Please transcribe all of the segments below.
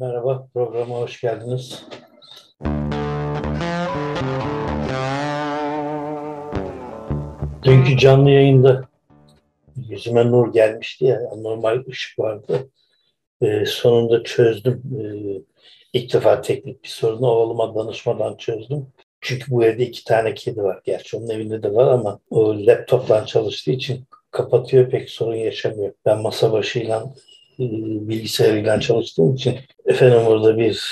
Merhaba, programa hoş geldiniz. Dünkü canlı yayında yüzüme nur gelmişti ya, normal ışık vardı. Ee, sonunda çözdüm. Ee, ilk defa teknik bir sorunu oğluma danışmadan çözdüm. Çünkü bu evde iki tane kedi var. Gerçi onun evinde de var ama o laptopla çalıştığı için kapatıyor pek sorun yaşamıyor. Ben masa başıyla e, bilgisayarıyla çalıştığım için efendim orada bir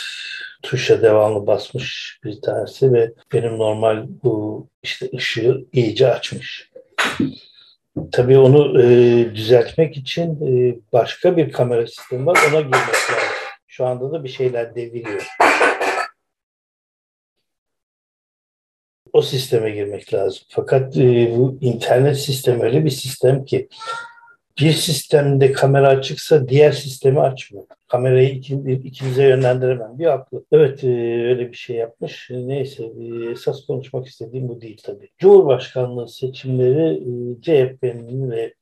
tuşa devamlı basmış bir tanesi ve benim normal bu işte ışığı iyice açmış. Tabii onu e, düzeltmek için e, başka bir kamera sistemi var. Ona girmek lazım. Şu anda da bir şeyler deviriyor. O sisteme girmek lazım. Fakat e, bu internet sistemi öyle bir sistem ki bir sistemde kamera açıksa diğer sistemi açmıyor. Kamerayı ikimize yönlendiremem. Bir haklı. Evet e, öyle bir şey yapmış. Neyse e, esas konuşmak istediğim bu değil tabii. Cumhurbaşkanlığı seçimleri e, CHP'nin ve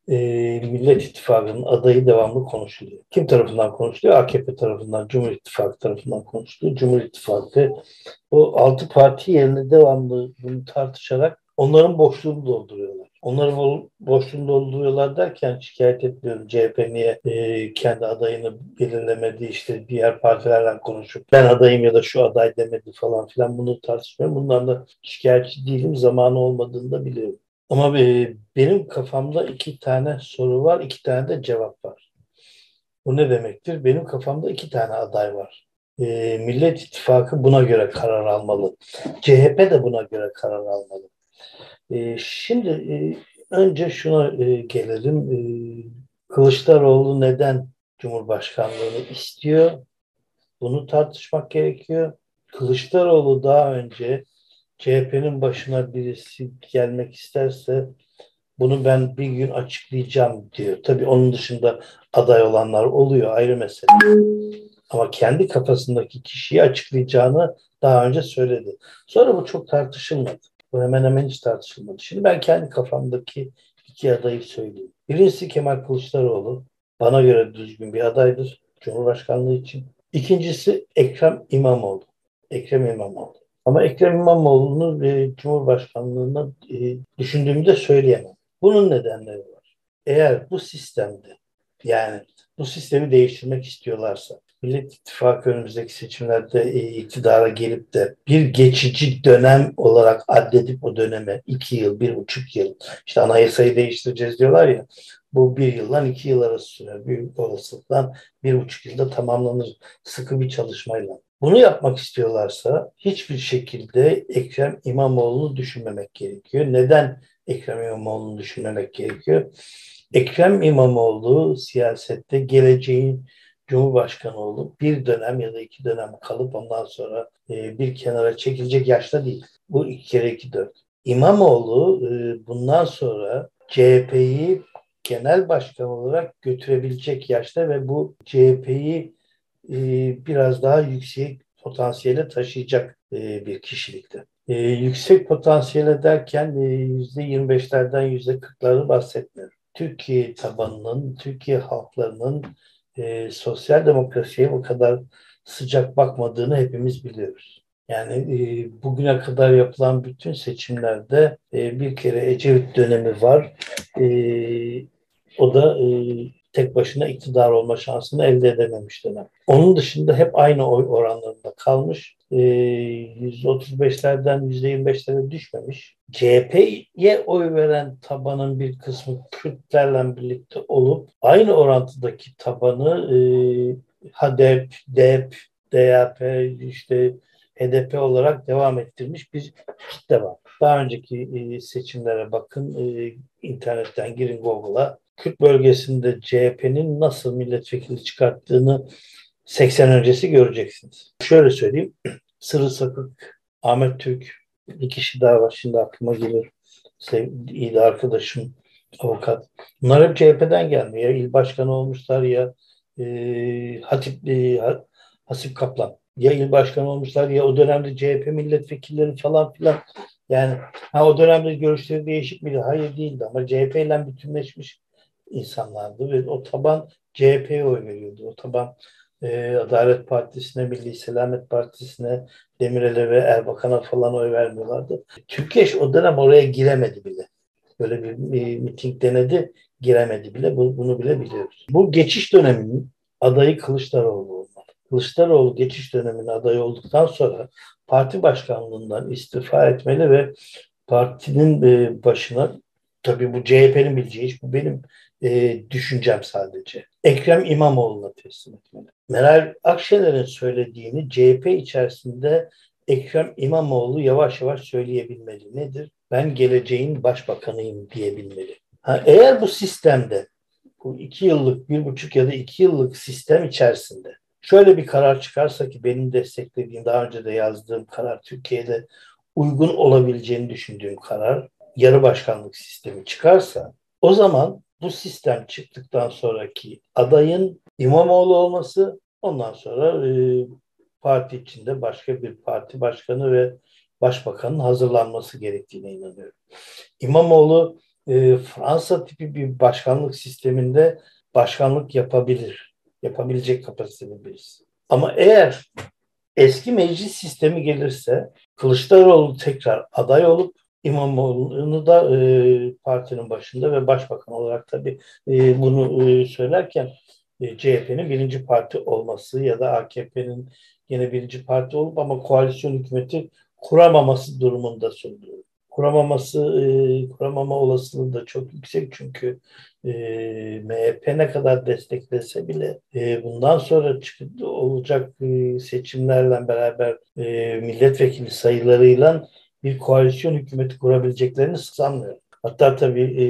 Millet İttifakı'nın adayı devamlı konuşuluyor. Kim tarafından konuşuluyor? AKP tarafından, Cumhur İttifakı tarafından konuşuluyor. Cumhur İttifakı o altı parti yerine devamlı bunu tartışarak onların boşluğunu dolduruyorlar. Onları boşluğunu dolduruyorlar derken şikayet etmiyorum. CHP niye e, kendi adayını belirlemedi işte diğer partilerle konuşup ben adayım ya da şu aday demedi falan filan bunu tartışmıyorum. Bundan da şikayetçi değilim. Zamanı olmadığını da biliyorum. Ama e, benim kafamda iki tane soru var, iki tane de cevap var. Bu ne demektir? Benim kafamda iki tane aday var. E, Millet İttifakı buna göre karar almalı. CHP de buna göre karar almalı. E, şimdi e, önce şuna e, gelelim. E, Kılıçdaroğlu neden Cumhurbaşkanlığını istiyor? Bunu tartışmak gerekiyor. Kılıçdaroğlu daha önce CHP'nin başına birisi gelmek isterse bunu ben bir gün açıklayacağım diyor. Tabii onun dışında aday olanlar oluyor ayrı mesele. Ama kendi kafasındaki kişiyi açıklayacağını daha önce söyledi. Sonra bu çok tartışılmadı. Bu hemen hemen hiç tartışılmadı. Şimdi ben kendi kafamdaki iki adayı söyleyeyim. Birincisi Kemal Kılıçdaroğlu. Bana göre düzgün bir adaydır Cumhurbaşkanlığı için. İkincisi Ekrem İmamoğlu. Ekrem İmamoğlu. Ama Ekrem İmamoğlu'nu e, Cumhurbaşkanlığına e, düşündüğümde söyleyemem. Bunun nedenleri var. Eğer bu sistemde yani bu sistemi değiştirmek istiyorlarsa Millet İttifakı önümüzdeki seçimlerde e, iktidara gelip de bir geçici dönem olarak addedip o döneme iki yıl, bir buçuk yıl işte anayasayı değiştireceğiz diyorlar ya bu bir yıldan iki yıl arası sürer. Büyük olasılıkla bir buçuk yılda tamamlanır sıkı bir çalışmayla. Bunu yapmak istiyorlarsa hiçbir şekilde Ekrem İmamoğlu'nu düşünmemek gerekiyor. Neden Ekrem İmamoğlu'nu düşünmemek gerekiyor? Ekrem İmamoğlu siyasette geleceğin Cumhurbaşkanı olup bir dönem ya da iki dönem kalıp ondan sonra e, bir kenara çekilecek yaşta değil. Bu iki kere iki dört. İmamoğlu e, bundan sonra CHP'yi genel başkan olarak götürebilecek yaşta ve bu CHP'yi e, biraz daha yüksek potansiyele taşıyacak e, bir kişilikte. Yüksek potansiyele derken e, yüzde 25'lerden yüzde 40'ları bahsetmiyorum. Türkiye tabanının, Türkiye halklarının e, sosyal demokrasiye bu kadar sıcak bakmadığını hepimiz biliyoruz. Yani e, bugüne kadar yapılan bütün seçimlerde e, bir kere Ecevit dönemi var. E, o da e, tek başına iktidar olma şansını elde edememiş dönem. Onun dışında hep aynı oy oranlarında kalmış. %35'lerden %25'lere düşmemiş. CHP'ye oy veren tabanın bir kısmı Kürtlerle birlikte olup aynı orantıdaki tabanı e, HDP, DEP, DYP, işte HDP olarak devam ettirmiş bir kitle var. Daha önceki e, seçimlere bakın, e, internetten girin Google'a. Kürt bölgesinde CHP'nin nasıl milletvekili çıkarttığını 80 öncesi göreceksiniz. Şöyle söyleyeyim. Sırrı Sakık, Ahmet Türk, bir kişi daha var şimdi aklıma gelir. Sevgili, arkadaşım, avukat. Bunlar hep CHP'den gelmiyor. Ya il başkanı olmuşlar ya e, Hatip e, Hasip Kaplan. Ya il başkanı olmuşlar ya o dönemde CHP milletvekilleri falan filan. Yani ha, o dönemde görüşleri değişik miydi? Hayır değildi ama CHP ile bütünleşmiş insanlardı ve o taban CHP'ye oy veriyordu. O taban e, Adalet Partisi'ne, Milli Selamet Partisi'ne, Demirel'e ve Erbakan'a falan oy vermiyorlardı. Türkiye o dönem oraya giremedi bile. Böyle bir, bir miting denedi, giremedi bile. Bu, bunu bile biliyoruz. Bu geçiş döneminin adayı Kılıçdaroğlu olmalı. Kılıçdaroğlu geçiş döneminin adayı olduktan sonra parti başkanlığından istifa etmeli ve partinin e, başına tabii bu CHP'nin bileceği iş bu benim e, düşüncem sadece. Ekrem İmamoğlu'na teslim etmeli. Meral Akşener'in söylediğini CHP içerisinde Ekrem İmamoğlu yavaş yavaş söyleyebilmeli. Nedir? Ben geleceğin başbakanıyım diyebilmeli. Ha, eğer bu sistemde bu iki yıllık, bir buçuk ya da iki yıllık sistem içerisinde şöyle bir karar çıkarsa ki benim desteklediğim, daha önce de yazdığım karar Türkiye'de uygun olabileceğini düşündüğüm karar yarı başkanlık sistemi çıkarsa o zaman bu sistem çıktıktan sonraki adayın İmamoğlu olması ondan sonra e, parti içinde başka bir parti başkanı ve başbakanın hazırlanması gerektiğine inanıyorum. İmamoğlu e, Fransa tipi bir başkanlık sisteminde başkanlık yapabilir. Yapabilecek kapasitede birisi. Ama eğer eski meclis sistemi gelirse Kılıçdaroğlu tekrar aday olup İmamoğlu'nu da e, partinin başında ve başbakan olarak tabii e, bunu e, söylerken e, CHP'nin birinci parti olması ya da AKP'nin yine birinci parti olup ama koalisyon hükümeti kuramaması durumunda söylüyorum. Kuramaması, e, kuramama olasılığı da çok yüksek çünkü e, MHP ne kadar desteklese bile e, bundan sonra olacak e, seçimlerle beraber e, milletvekili sayılarıyla bir koalisyon hükümeti kurabileceklerini sanmıyorum. Hatta tabii e,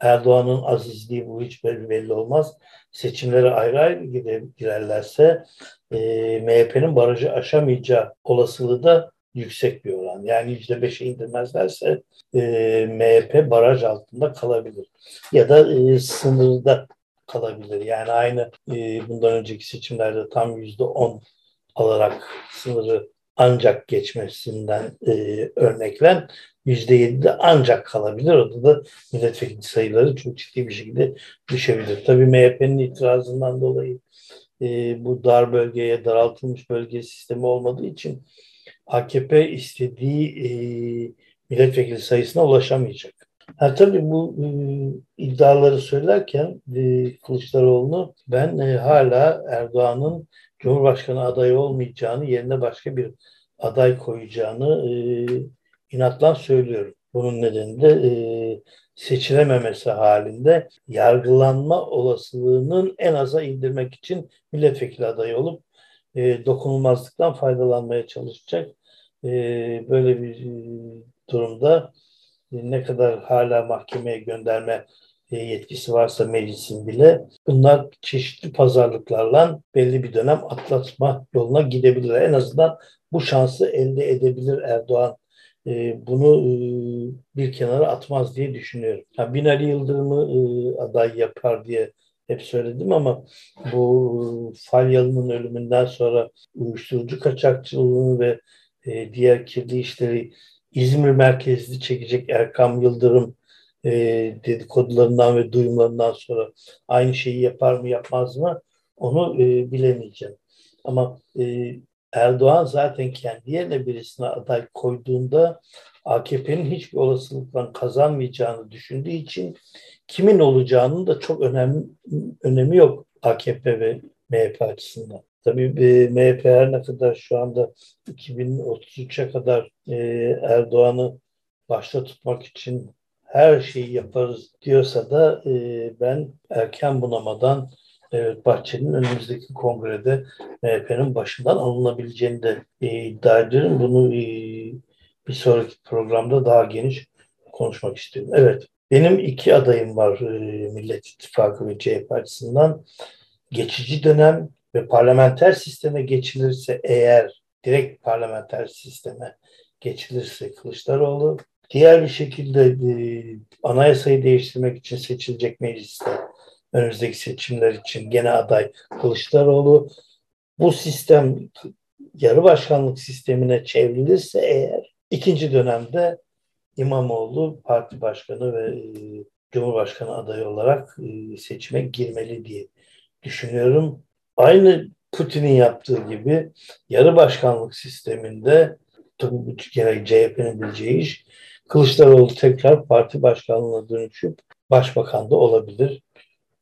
Erdoğan'ın azizliği bu hiç belli, belli olmaz. Seçimlere ayrı ayrı girerlerse e, MHP'nin barajı aşamayacağı olasılığı da yüksek bir oran. Yani yüzde beşe indirmezlerse e, MHP baraj altında kalabilir. Ya da e, sınırda kalabilir. Yani aynı e, bundan önceki seçimlerde tam yüzde on alarak sınırı ancak geçmesinden e, örneklen %7'de ancak kalabilir. Orada da milletvekili sayıları çok ciddi bir şekilde düşebilir. Tabii MHP'nin itirazından dolayı e, bu dar bölgeye daraltılmış bölge sistemi olmadığı için AKP istediği e, milletvekili sayısına ulaşamayacak. Ha, tabii bu e, iddiaları söylerken e, Kılıçdaroğlu'nu ben e, hala Erdoğan'ın Cumhurbaşkanı adayı olmayacağını, yerine başka bir aday koyacağını e, inatla söylüyorum. Bunun nedeni de e, seçilememesi halinde yargılanma olasılığının en aza indirmek için milletvekili adayı olup e, dokunulmazlıktan faydalanmaya çalışacak. E, böyle bir e, durumda e, ne kadar hala mahkemeye gönderme e, yetkisi varsa meclisin bile bunlar çeşitli pazarlıklarla belli bir dönem atlatma yoluna gidebilir. En azından bu şansı elde edebilir Erdoğan. E, bunu e, bir kenara atmaz diye düşünüyorum. Ha, Binali Yıldırım'ı aday yapar diye hep söyledim ama bu Falyalı'nın ölümünden sonra uyuşturucu kaçakçılığını ve diğer kirli işleri İzmir merkezli çekecek Erkam Yıldırım e, dedikodularından ve duyumlarından sonra aynı şeyi yapar mı yapmaz mı onu e, bilemeyeceğim. Ama e, Erdoğan zaten kendi yerine birisine aday koyduğunda AKP'nin hiçbir olasılıkla kazanmayacağını düşündüğü için kimin olacağının da çok önemli önemi yok AKP ve MHP açısından. Tabii e, MHP her ne kadar şu anda 2033'e kadar e, Erdoğan'ı başta tutmak için her şeyi yaparız diyorsa da e, ben erken bunamadan evet, Bahçeli'nin önümüzdeki kongrede MHP'nin başından alınabileceğini de e, iddia ediyorum. Bunu e, bir sonraki programda daha geniş konuşmak istiyorum. Evet, benim iki adayım var e, Millet İttifakı ve CHP açısından. Geçici dönem ve parlamenter sisteme geçilirse eğer direkt parlamenter sisteme geçilirse Kılıçdaroğlu diğer bir şekilde e, anayasayı değiştirmek için seçilecek mecliste önümüzdeki seçimler için gene aday Kılıçdaroğlu bu sistem yarı başkanlık sistemine çevrilirse eğer ikinci dönemde İmamoğlu parti başkanı ve e, Cumhurbaşkanı adayı olarak e, seçime girmeli diye düşünüyorum. Aynı Putin'in yaptığı gibi yarı başkanlık sisteminde tabii bu gene CHP'nin bileceği iş Kılıçdaroğlu tekrar parti başkanlığına dönüşüp başbakan da olabilir.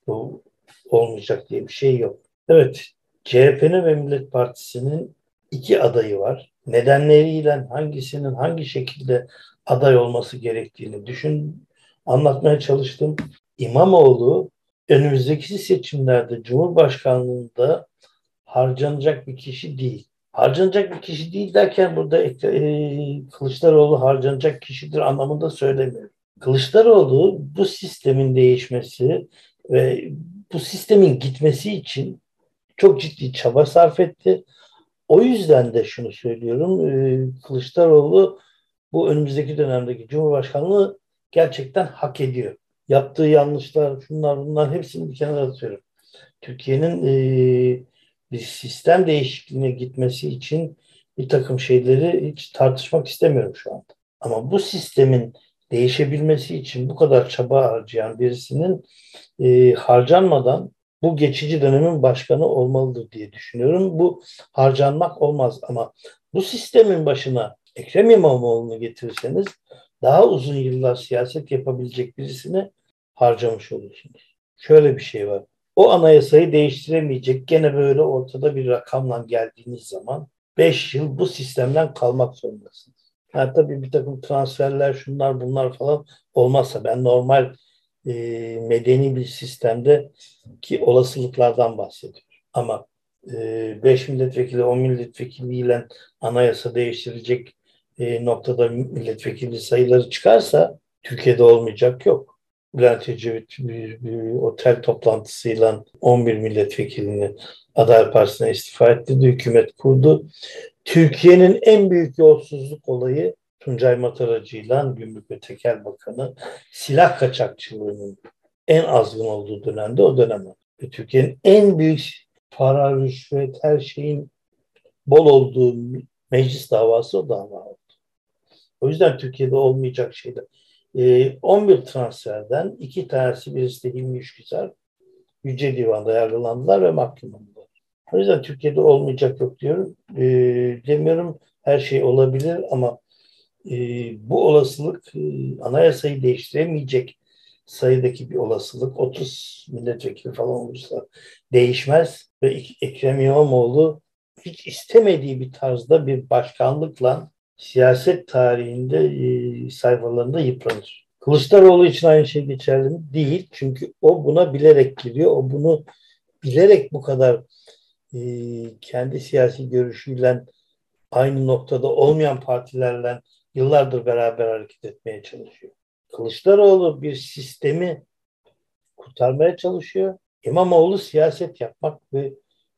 Bu olmayacak diye bir şey yok. Evet, CHP'nin ve Millet Partisi'nin iki adayı var. Nedenleriyle hangisinin hangi şekilde aday olması gerektiğini düşün, anlatmaya çalıştım. İmamoğlu önümüzdeki seçimlerde Cumhurbaşkanlığında harcanacak bir kişi değil. Harcanacak bir kişi değil derken burada e, Kılıçdaroğlu harcanacak kişidir anlamında söylemiyorum. Kılıçdaroğlu bu sistemin değişmesi ve bu sistemin gitmesi için çok ciddi çaba sarf etti. O yüzden de şunu söylüyorum. E, Kılıçdaroğlu bu önümüzdeki dönemdeki Cumhurbaşkanlığı gerçekten hak ediyor. Yaptığı yanlışlar, şunlar bunlar hepsini bir kenara atıyorum. Türkiye'nin e, bir sistem değişikliğine gitmesi için bir takım şeyleri hiç tartışmak istemiyorum şu anda. Ama bu sistemin değişebilmesi için bu kadar çaba harcayan birisinin e, harcanmadan bu geçici dönemin başkanı olmalıdır diye düşünüyorum. Bu harcanmak olmaz ama bu sistemin başına Ekrem İmamoğlu'nu getirirseniz daha uzun yıllar siyaset yapabilecek birisini harcamış olursunuz. Şöyle bir şey var. O anayasayı değiştiremeyecek gene böyle ortada bir rakamla geldiğiniz zaman 5 yıl bu sistemden kalmak zorundasınız. Yani tabii bir takım transferler şunlar bunlar falan olmazsa ben normal e, medeni bir sistemde ki olasılıklardan bahsediyorum. Ama 5 e, milletvekili 10 milletvekiliyle anayasa değiştirecek e, noktada milletvekili sayıları çıkarsa Türkiye'de olmayacak yok. Bülent Ecevit bir, bir otel toplantısıyla 11 milletvekilini Adalet Partisi'ne istifa etti, hükümet kurdu. Türkiye'nin en büyük yolsuzluk olayı Tuncay Mataracı'yla Gümrük ve Tekel Bakanı silah kaçakçılığının en azgın olduğu dönemde o dönem. Türkiye'nin en büyük para, rüşvet, her şeyin bol olduğu meclis davası o dava oldu. O yüzden Türkiye'de olmayacak şeyler. E, ee, 11 transferden iki tanesi birisi de Hilmi Üçgüzar Yüce Divan'da yargılandılar ve mahkum oldular. O yüzden Türkiye'de olmayacak yok diyorum. E, demiyorum her şey olabilir ama e, bu olasılık e, anayasayı değiştiremeyecek sayıdaki bir olasılık 30 milletvekili falan olursa değişmez ve Ekrem İmamoğlu hiç istemediği bir tarzda bir başkanlıkla siyaset tarihinde e, sayfalarında yıpranır. Kılıçdaroğlu için aynı şey geçerli mi? Değil. Çünkü o buna bilerek giriyor. O bunu bilerek bu kadar e, kendi siyasi görüşüyle aynı noktada olmayan partilerle yıllardır beraber hareket etmeye çalışıyor. Kılıçdaroğlu bir sistemi kurtarmaya çalışıyor. İmamoğlu siyaset yapmak ve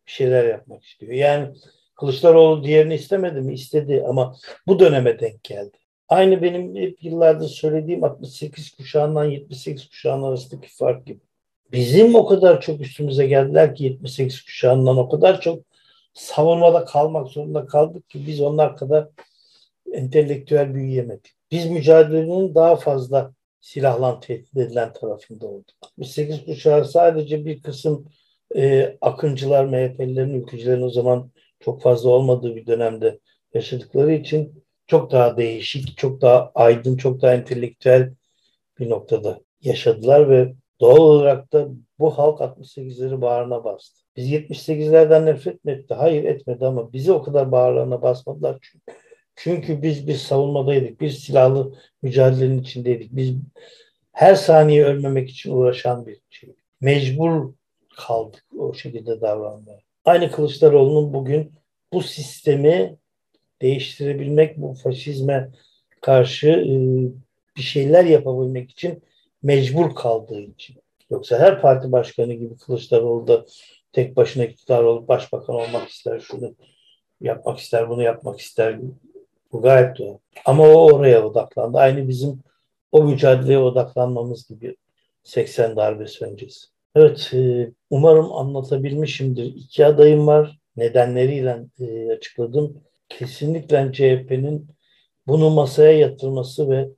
bir şeyler yapmak istiyor. Yani Kılıçdaroğlu diğerini istemedi mi? İstedi ama bu döneme denk geldi. Aynı benim hep yıllardır söylediğim 68 kuşağından 78 kuşağının arasındaki fark gibi. Bizim o kadar çok üstümüze geldiler ki 78 kuşağından o kadar çok savunmada kalmak zorunda kaldık ki biz onlar kadar entelektüel büyüyemedik. Biz mücadelenin daha fazla silahlan tehdit edilen tarafında olduk. 68 kuşağı sadece bir kısım e, akıncılar, MHP'lilerin, ülkücülerin o zaman çok fazla olmadığı bir dönemde yaşadıkları için çok daha değişik, çok daha aydın, çok daha entelektüel bir noktada yaşadılar ve doğal olarak da bu halk 68'leri bağrına bastı. Biz 78'lerden nefret mi etti? Hayır etmedi ama bizi o kadar bağrına basmadılar çünkü. Çünkü biz bir savunmadaydık. Bir silahlı mücadelenin içindeydik. Biz her saniye ölmemek için uğraşan bir şey. Mecbur kaldık o şekilde davranmaya. Aynı Kılıçdaroğlu'nun bugün bu sistemi değiştirebilmek, bu faşizme karşı e, bir şeyler yapabilmek için mecbur kaldığı için. Yoksa her parti başkanı gibi Kılıçdaroğlu da tek başına iktidar olup başbakan olmak ister, şunu yapmak ister, bunu yapmak ister. Bu gayet doğal. Ama o oraya odaklandı. Aynı bizim o mücadeleye odaklanmamız gibi 80 darbesi öncesi. Evet, e, umarım anlatabilmişimdir. İki adayım var. Nedenleriyle e, açıkladım. Kesinlikle CHP'nin bunu masaya yatırması ve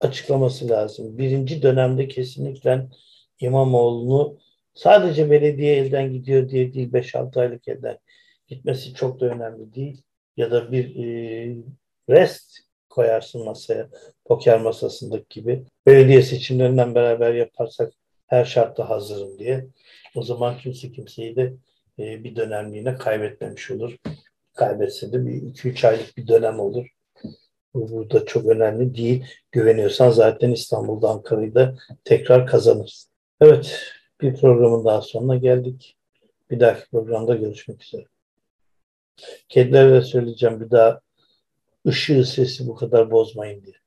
açıklaması lazım. Birinci dönemde kesinlikle İmamoğlu'nu sadece belediye elden gidiyor diye değil 5-6 aylık elden gitmesi çok da önemli değil. Ya da bir e, rest koyarsın masaya, poker masasındaki gibi. Belediye seçimlerinden beraber yaparsak her şartta hazırım diye. O zaman kimse kimseyi de e, bir dönemliğine kaybetmemiş olur. Kaybetse de bir 2-3 aylık bir dönem olur. Bu burada çok önemli değil. Güveniyorsan zaten İstanbul'da Ankara'yı da tekrar kazanırsın. Evet, bir programın daha sonuna geldik. Bir dahaki programda görüşmek üzere. Kedilere söyleyeceğim bir daha ışığı sesi bu kadar bozmayın diye.